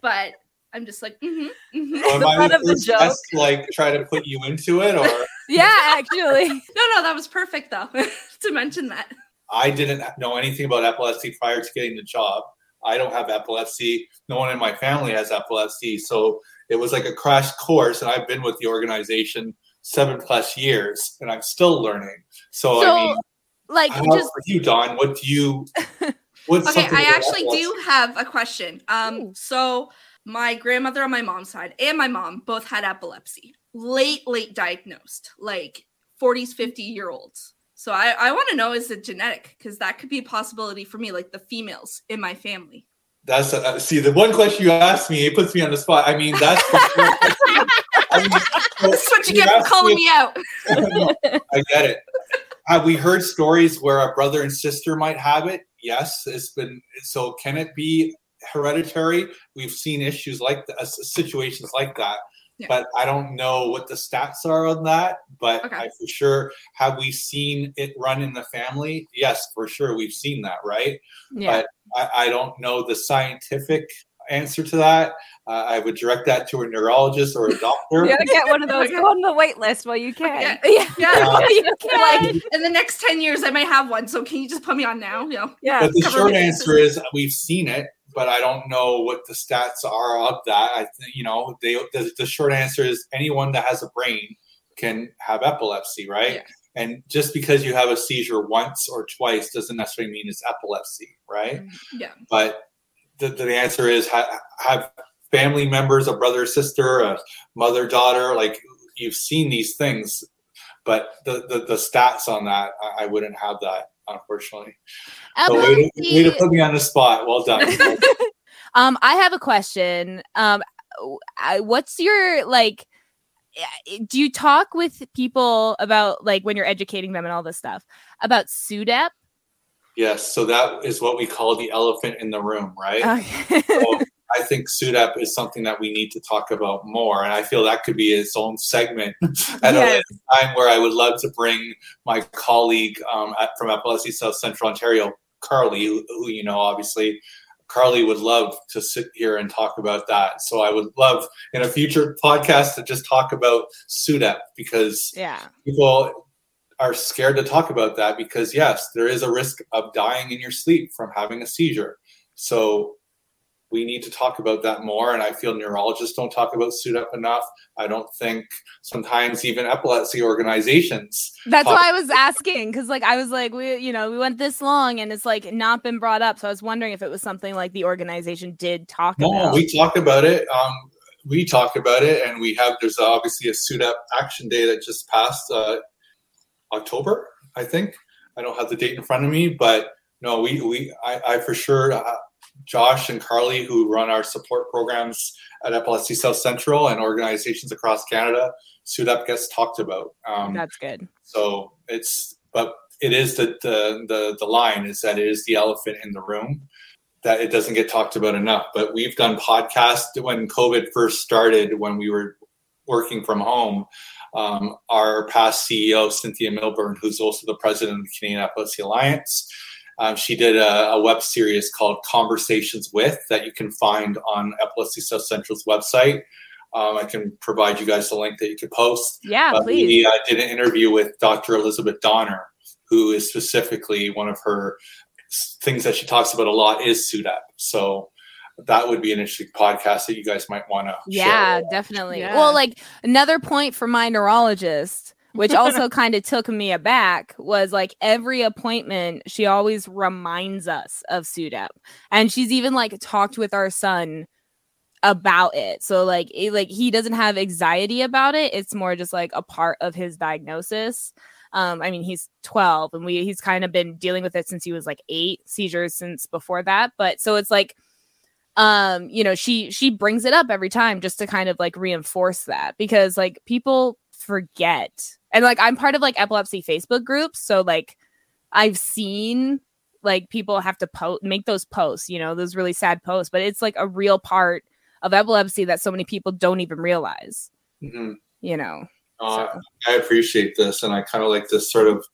but I'm just like, mm-hmm, mm-hmm. am The I butt the of the joke. guest like try to put you into it, or Yeah, actually. No, no, that was perfect though to mention that. I didn't know anything about epilepsy prior to getting the job. I don't have epilepsy. No one in my family has epilepsy. So it was like a crash course. And I've been with the organization seven plus years and I'm still learning. So, So, I mean, Like, just for you, Dawn? What do you, what's Okay, I actually epilepsy? do have a question. Um, so my grandmother on my mom's side and my mom both had epilepsy, late, late diagnosed, like 40s, 50 year olds. So I, I want to know is it genetic? Because that could be a possibility for me, like the females in my family. That's uh, see the one question you asked me. It puts me on the spot. I mean, that's. I mean, so what you you get for calling me me out. I get it. Have we heard stories where a brother and sister might have it? Yes, it's been. So can it be hereditary? We've seen issues like that, situations like that, Yeah. but I don't know what the stats are on that. But Okay. I for sure have we seen it run in the family? Yes, for sure we've seen that, right? yeah. I, I don't know the scientific answer to that. Uh, I would direct that to a neurologist or a doctor. You gotta get one of those. Go on the wait list while you can. Yeah, Yeah. yeah. Uh, you can. like in the next 10 years, I might have one. So can you just put me on now? You know? Yeah. But the cover short my answer is we've seen it, but I don't know what the stats are of that. I think you know they the, the short answer is anyone that has a brain can have epilepsy, right? Yeah. And just because you have a seizure once or twice doesn't necessarily mean it's epilepsy, right? Mm-hmm. Yeah. But the, the answer is ha- have family members, a brother, sister, a mother, daughter, like you've seen these things, but the the, the stats on that, I, I wouldn't have that unfortunately. Way, to, way to put me on the spot. Well done. Um, I have a question. Um, I, what's your like? eh, Do you talk with people about like when you're educating them and all this stuff about SUDEP? yes, so that is what we call the elephant in the room, right? Okay. So I think SUDEP is something that we need to talk about more, and I feel that could be its own segment at a Yes. later time where I would love to bring my colleague um, at, from Epilepsy South Central Ontario, Carly, who, who you know obviously. Carly would love to sit here and talk about that. So I would love in a future podcast to just talk about SUDEP because yeah. people are scared to talk about that because yes there is a risk of dying in your sleep from having a seizure so we need to talk about that more and i feel neurologists don't talk about SUDEP enough i don't think sometimes even epilepsy organizations That's why I was asking because, like, I was like, we, you know, we went this long and it's like not been brought up. So I was wondering if it was something like the organization did talk about. no about. we talk about it um, we talk about it and we have there's obviously a SUDEP action day that just passed uh, october i think i don't have the date in front of me but no we we i, I for sure uh, josh and carly who run our support programs at epilepsy south central and organizations across canada SUDEP gets talked about um, That's good. so it's but it is the, the the the line is that it is the elephant in the room that it doesn't get talked about enough. But we've done podcasts when COVID first started when we were working from home. Um, our past CEO Cynthia Milburn, who's also the president of the Canadian Epilepsy Alliance, Um, she did a, a, web series called Conversations with that you can find on Epilepsy South Central's website. Um, I can provide you guys the link that you could post. Yeah, but please. We uh, did an interview with Dr. Elizabeth Donner, who is specifically one of her things that she talks about a lot is SUDEP. So that would be an interesting podcast that you guys might want to. Yeah, definitely. Yeah. Well, like another point for my neurologist, which also kind of took me aback, was like every appointment, she always reminds us of SUDEP, and she's even like talked with our son about it. So like, it, like he doesn't have anxiety about it. It's more just like a part of his diagnosis. Um, I mean, he's 12 and we he's kind of been dealing with it since he was like eight seizures since before that. But so it's like um you know she she brings it up every time just to kind of like reinforce that because like people forget and like i'm part of like epilepsy facebook groups so like i've seen like people have to post make those posts you know those really sad posts but it's like a real part of epilepsy that so many people don't even realize mm-hmm. you know uh, so. I appreciate this, and I kind of like this sort of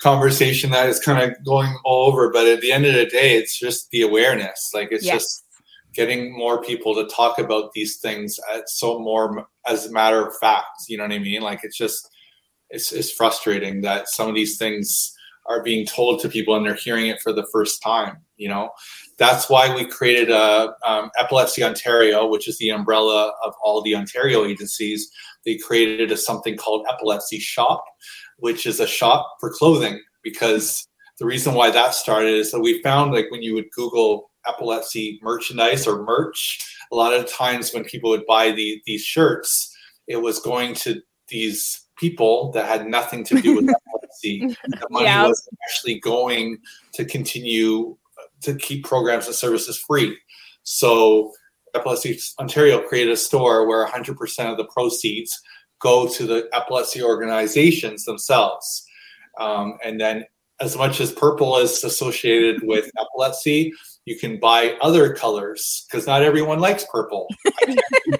conversation that is kind of going all over. But at the end of the day, it's just the awareness. Like it's yes. just getting more people to talk about these things as so more as a matter of fact you know what i mean? Like it's just it's, it's frustrating that some of these things are being told to people and they're hearing it for the first time you know? That's why we created a um, epilepsy ontario which is the umbrella of all the ontario agencies. They created a something called epilepsy shop which is a shop for clothing because the reason why that started is that we found like when you would google epilepsy merchandise or merch. A lot of times when people would buy the, these shirts, it was going to these people that had nothing to do with epilepsy. The money yeah. was actually going to continue to keep programs and services free. So Epilepsy Ontario created a store where 100% of the proceeds go to the epilepsy organizations themselves. Um, and then as much as purple is associated with epilepsy, you can buy other colors because not everyone likes purple.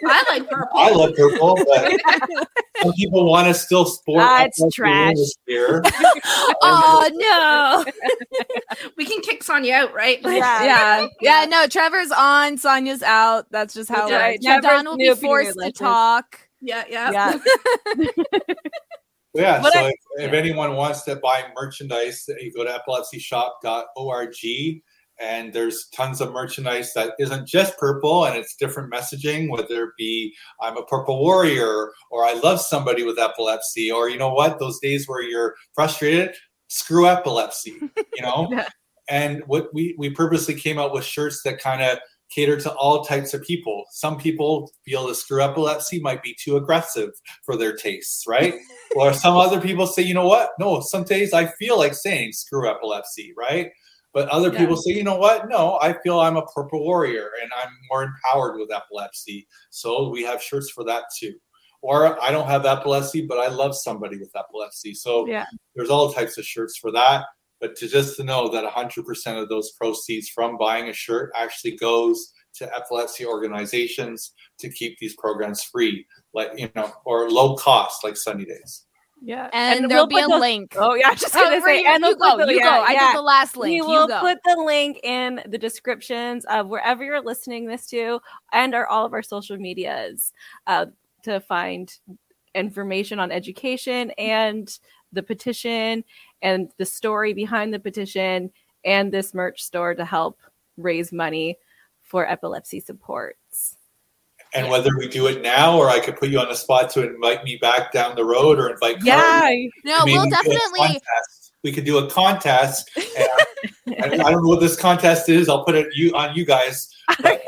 I like purple. I love purple, but some people want to still sport. Ah, it's trash. Here. oh no! we can kick Sonia out, right? yeah, yeah, yeah. No, Trevor's on, Sonia's out. That's just how. Right. Now Dawn will be forced to talk. Yeah, yeah, yeah. Yeah, so I, if, if, anyone wants to buy merchandise, you go to epilepsyshop.org and there's tons of merchandise that isn't just purple and it's different messaging whether it be i'm a purple warrior or i love somebody with epilepsy or you know what? Those days where you're frustrated screw epilepsy you know? Yeah. and what we we purposely came out with shirts that kind of cater to all types of people. Some people feel the screw epilepsy might be too aggressive for their tastes right? Or some other people say you know what? No some days i feel like saying screw epilepsy right but other yeah. people say, you know what? No, I feel I'm a purple warrior and I'm more empowered with epilepsy. So we have shirts for that too. Or I don't have epilepsy, but I love somebody with epilepsy. So yeah. there's all types of shirts for that. But to just to know that 100% of those proceeds from buying a shirt actually goes to epilepsy organizations to keep these programs free, like you know, or low cost, like Sunny Days. Yeah, and, and there'll we'll be a link. Oh yeah, just gonna oh, say, and you go, the, you yeah, go. I yeah. did the last link. We you will put the link in the descriptions of wherever you're listening this to, and our all of our social medias uh, to find information on education and the petition and the story behind the petition and this merch store to help raise money for epilepsy supports and yeah. whether we do it now or I could put you on the spot to invite me back down the road or invite yeah no we'll definitely we could do a contest and, and I don't know what this contest is. I'll put it you on you guys. Give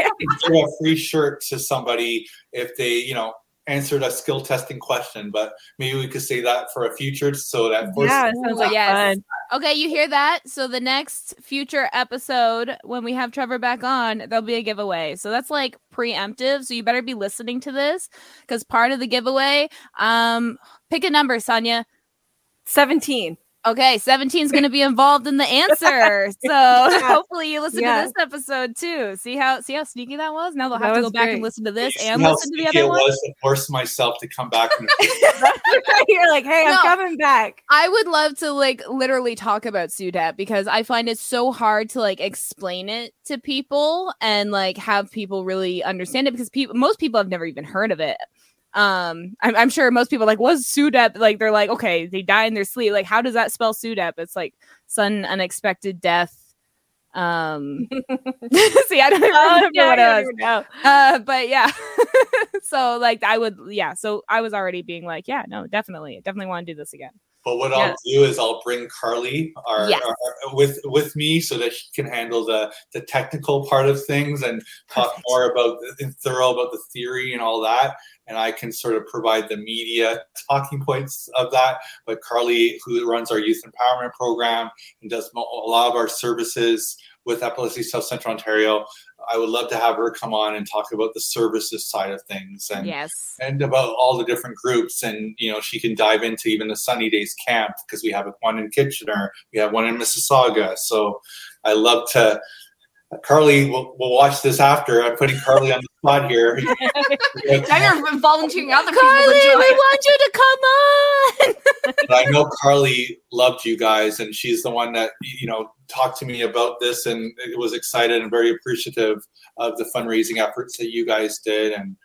a free shirt to somebody if they you know answered a skill testing question, but maybe we could say that for a future so that yeah, sounds like yes. fun. Okay, you hear that? So the next future episode when we have Trevor back on, there'll be a giveaway. So that's like preemptive. So you better be listening to this because part of the giveaway, um, pick a number, Sonia. 17. Okay, 17 is going to be involved in the answer. So hopefully you listen Yeah. to this episode too. See how see how sneaky that was? Now they'll That have to go back great. and listen to this You and see listen to the sneaky other it one. was to force myself to come back You're like, hey, I'm coming back. I would love to like literally talk about SUDEP because I find it so hard to like explain it to people and like have people really understand it because people most people have never even heard of it. Um, I'm, I'm sure most people like what's SUDEP like they're like okay they die in their sleep like how does that spell SUDEP? It's like sudden unexpected death. Um, see, I don't even Oh, remember yeah, what I it was. know. Uh, but yeah. so like I would yeah, so I was already being like, yeah, no, definitely. Definitely want to do this again. But what Yeah. I'll do is I'll bring Carly our, Yes. our- with with me so that she can handle the the technical part of things and talk Perfect. more about the, and thorough about the theory and all that. And I can sort of provide the media talking points of that. But Carly, who runs our youth empowerment program and does a lot of our services with Epilepsy South Central Ontario, I would love to have her come on and talk about the services side of things and Yes. and about all the different groups and you know she can dive into even the sunny days camp because we have one in kitchener we have one in mississauga so i love to carly we'll, we'll watch this after i'm putting carly on the spot here. Now you're volunteering other people Carly, to we want you to come on. but i know carly loved you guys and she's the one that you know talked to me about this and it was excited and very appreciative of the fundraising efforts that you guys did and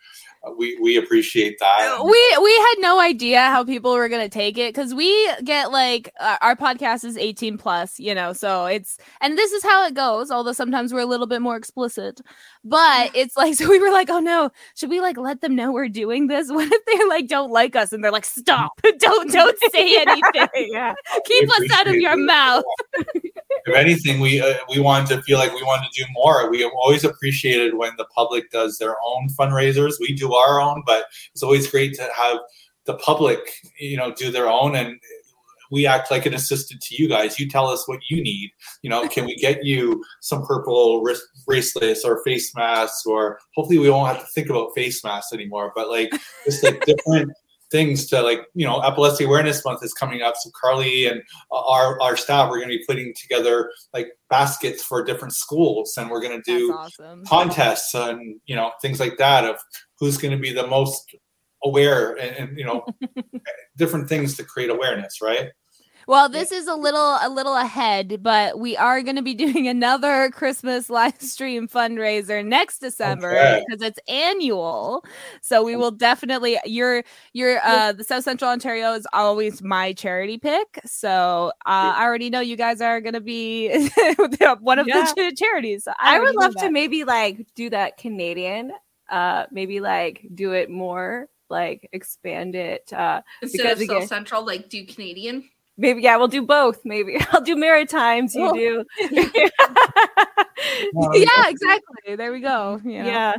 we we appreciate that. We we had no idea how people were gonna take it because we get like uh, our podcast is 18 plus you know so it's and this is how it goes although sometimes we're a little bit more explicit but it's like so we were like oh no should we like let them know we're doing this? What if they like don't like us and they're like stop don't don't say anything. Yeah. keep us out of your it. mouth if anything, we uh, we wanted to feel like we wanted to do more. We have always appreciated when the public does their own fundraisers. We do our own, but it's always great to have the public, you know, do their own and. We act like an assistant to you guys. You tell us what you need. You know, can we get you some purple wrist bracelets or face masks, or hopefully we won't have to think about face masks anymore. But like just like different things to like you know epilepsy awareness month is coming up so carly and uh, our our staff are going to be putting together like baskets for different schools and we're going to do awesome. contests and you know things like that of who's going to be the most aware and, and you know different things to create awareness right Well, this is a little a little ahead, but we are going to be doing another Christmas live stream fundraiser next December Okay. because it's annual. So we will definitely your your uh the South Central Ontario is always my charity pick. So uh, I already know you guys are going to be one of Yeah. the ch- charities. So I, already would love to maybe like do that Canadian. Uh, maybe like do it more, like expand it. Uh, Instead Because of South again- Central, like do Canadian. Maybe yeah, we'll do both. Maybe I'll do Maritimes. You Well, do. yeah, exactly. There we go. Yeah. yeah.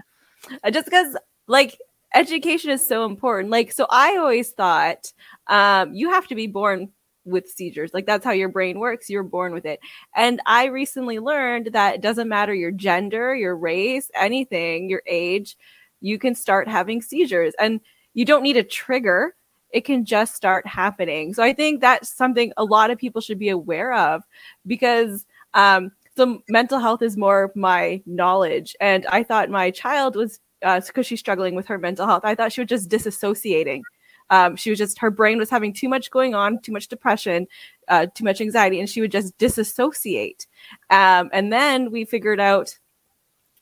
Uh, just because like education is so important like so i always thought um you have to be born with seizures like that's how your brain works you're born with it and i recently learned that it doesn't matter your gender your race anything your age you can start having seizures and you don't need a trigger it can just start happening. So i think that's something a lot of people should be aware of because um so mental health is more my knowledge. And i thought my child was because she's struggling with her mental health i thought she was just disassociating. Um, she was just her brain was having too much going on too much depression uh, too much anxiety and she would just disassociate. Um, and then we figured out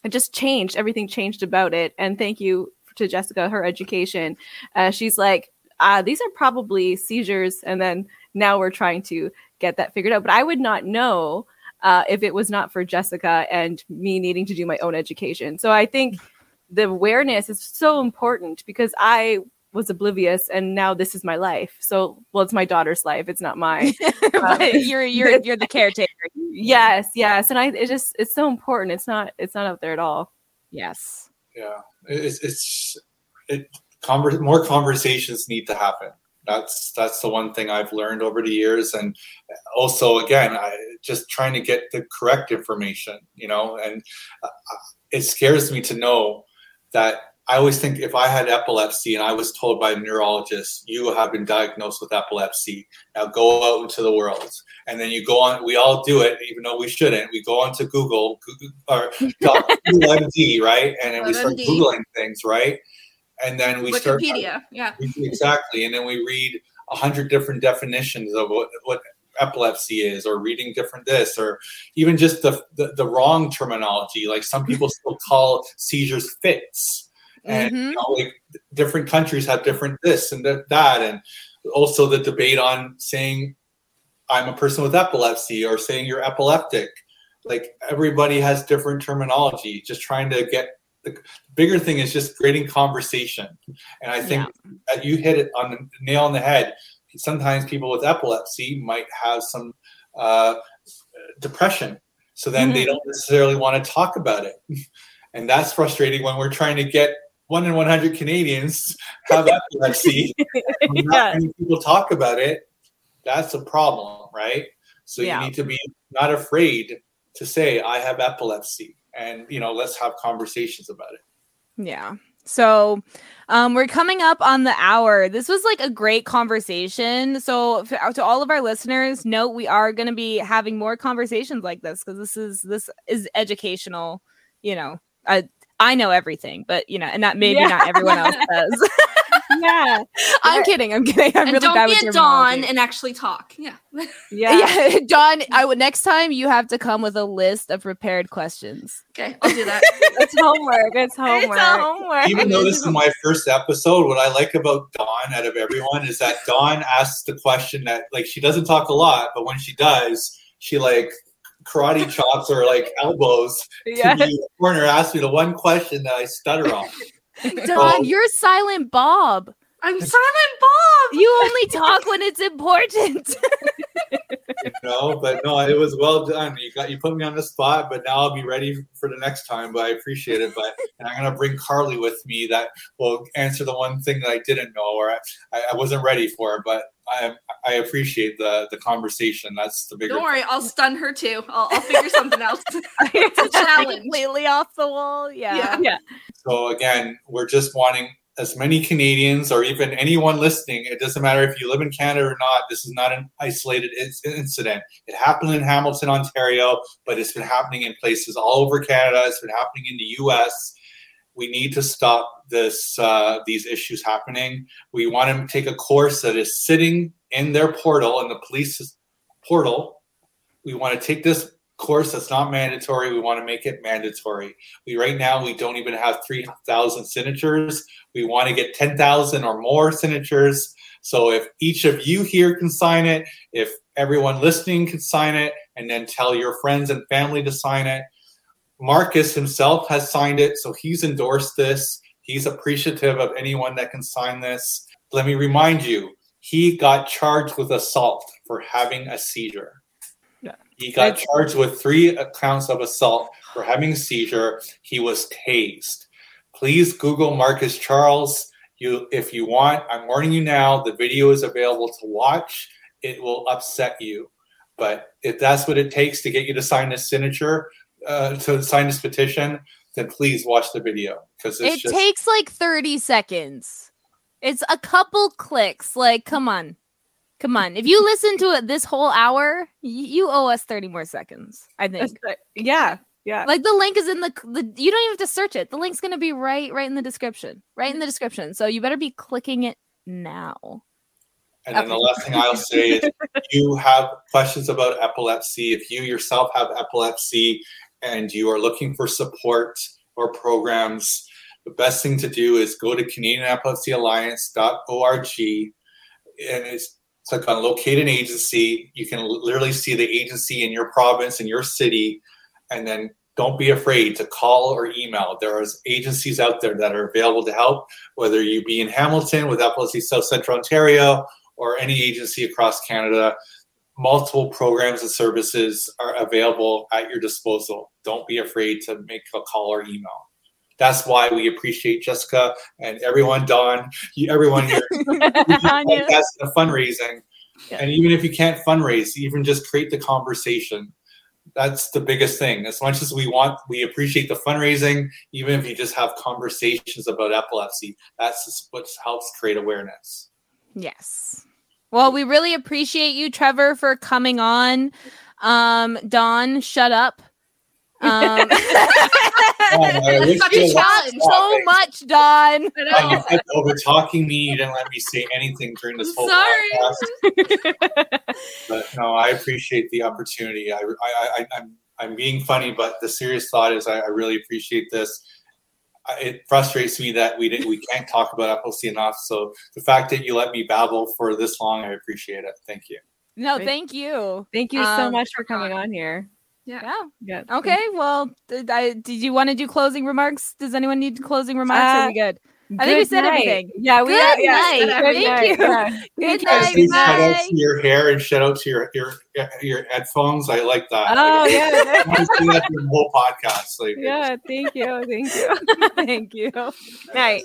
it just changed everything changed about it. And thank you to jessica her education. Uh, she's like uh, these are probably seizures and then now we're trying to get that figured out but i would not know uh, if it was not for Jessica and me needing to do my own education. So I think the awareness is so important because I was oblivious and now this is my life. So, well, it's my daughter's life. It's not mine. but you're you're you're the caretaker. yes, yes. And I, it just, it's so important. It's not, it's not out there at all. Yes. yeah it's it's it conver- more conversations need to happen that's that's the one thing i've learned over the years and also again I, just trying to get the correct information you know and uh, it scares me to know that I always think if I had epilepsy and I was told by a neurologist, you have been diagnosed with epilepsy, now go out into the world. And then you go on, we all do it, even though we shouldn't. We go onto Google, Google or Google MD, right? And then we start Googling things, right? And then we start Wikipedia. Yeah. exactly and then we read a hundred different definitions of what, what epilepsy is or reading different this or even just the, the the wrong terminology like some people still call seizures fits and Mhm. you know, like different countries have different this and that, that and also the debate on saying i'm a person with epilepsy or saying you're epileptic like everybody has different terminology just trying to get the bigger thing is just creating conversation. And i think that you hit it on the nail on the head. Sometimes people with epilepsy might have some uh, depression so then they don't necessarily want to talk about it. And that's frustrating when we're trying to get one in 100 canadians have epilepsy. Yeah. many people talk about it that's a problem right? So Yeah. you need to be not afraid to say i have epilepsy and you know let's have conversations about it Yeah. So, um, we're coming up on the hour. This was like a great conversation. So, f- to all of our listeners, note we are going to be having more conversations like this because this is this is educational. You know, I I know everything, but you know, and that maybe Yeah. not everyone else does. yeah. I'm kidding. I'm kidding. I'm and really don't bad be with a Dawn and actually talk. Yeah. Yeah. Yeah, Dawn. I would next time you have to come with a list of prepared questions. Okay, I'll do that. It's homework. It's homework. It's homework. even though this is my first episode, what I like about Dawn out of everyone is that Dawn asks the question that like she doesn't talk a lot, but when she does, she like karate chops or like elbows Yeah. to me in the corner, asks me the one question that I stutter on. Dawn, oh. you're silent Bob. I'm Silent Bob. You only talk when it's important. You know, but no, it was well done. You got you put me on the spot, but now I'll be ready for the next time. But I appreciate it. But and I'm gonna bring Carly with me that will answer the one thing that I didn't know or I, I wasn't ready for. But I I appreciate the the conversation. That's the bigger Don't worry, I'll stun her too. I'll, I'll figure something else. It's a challenge. Completely off the wall. Yeah. Yeah. So again, we're just wanting as many Canadians or even anyone listening. It doesn't matter if you live in Canada or not. This is not an isolated inc- incident. It happened in Hamilton, Ontario, but it's been happening in places all over Canada. It's been happening in the U.S. We need to stop this uh, these issues happening. We want to take a course that is sitting in their portal in the police portal. We want to take this course that's not mandatory. We want to make it mandatory. We right now we don't even have 3,000 signatures. We want to get 10,000 or more signatures. So if each of you here can sign it, if everyone listening can sign it, and then tell your friends and family to sign it. Marcus himself has signed it, so he's endorsed this. He's appreciative of anyone that can sign this. Let me remind you, he got charged with assault for having a seizure. Yeah. He got It's- charged with three counts of assault for having a seizure. He was tased. Please Google Marcus Charles. You, if you want, I'm warning you now. The video is available to watch. It will upset you, but if that's what it takes to get you to sign this signature, uh, to sign this petition, then please watch the video because It just takes like 30 seconds. It's a couple clicks. Like, come on. Come on. If you listen to it this whole hour, you owe us 30 more seconds, I think. Yeah. Yeah. Like the link is in the, the you don't even have to search it. The link's going to be right right in the description. Right in the description. So you better be clicking it now. And then the last thing I'll say is if you have questions about epilepsy, if you yourself have epilepsy and you are looking for support or programs, the best thing to do is go to CanadianEpilepsyAlliance.org and it's click on locate an agency. You can literally see the agency in your province, in your city, and then don't be afraid to call or email. There are agencies out there that are available to help, whether you be in Hamilton with Epilepsy South Central Ontario or any agency across Canada. Multiple programs and services are available at your disposal. Dawn't be afraid to make a call or email. That's why we appreciate Jessica and everyone, Don, you, everyone here. That's do Anya. podcasts and fundraising. Yeah. And even if you can't fundraise, even just create the conversation. that's the biggest thing. As much as we want, we appreciate the fundraising, even if you just have conversations about epilepsy, that's what helps create awareness. Yes. Well, we really appreciate you, Trevor, for coming on. Um, Dawn, shut up. Um, I wish Such you a were challenge. so much, Dawn. I Uh, you know. kept over talking me. You didn't let me say anything during this whole Sorry. podcast. But no, I appreciate the opportunity. I, I, I, I'm, I'm being funny, but the serious thought is I, I really appreciate this. I- It frustrates me that we didn't, we can't talk about epilepsy enough. So the fact that you let me babble for this long, I appreciate it. Thank you. No, thank you. Thank you so Um, much for coming on here. Yeah. Yeah. Okay. Well, did, I, did you want to do closing remarks? Does anyone need closing remarks? Are we good? I think we said night. everything. Yeah, we Good yeah, night. good Thank night. you. Yeah. Good night. Say shout out to your hair and shout out to your your your headphones. I like that. Oh Like, yeah, I want to see that the whole podcast. Like, yeah. Thank you, thank you. Thank you. Night.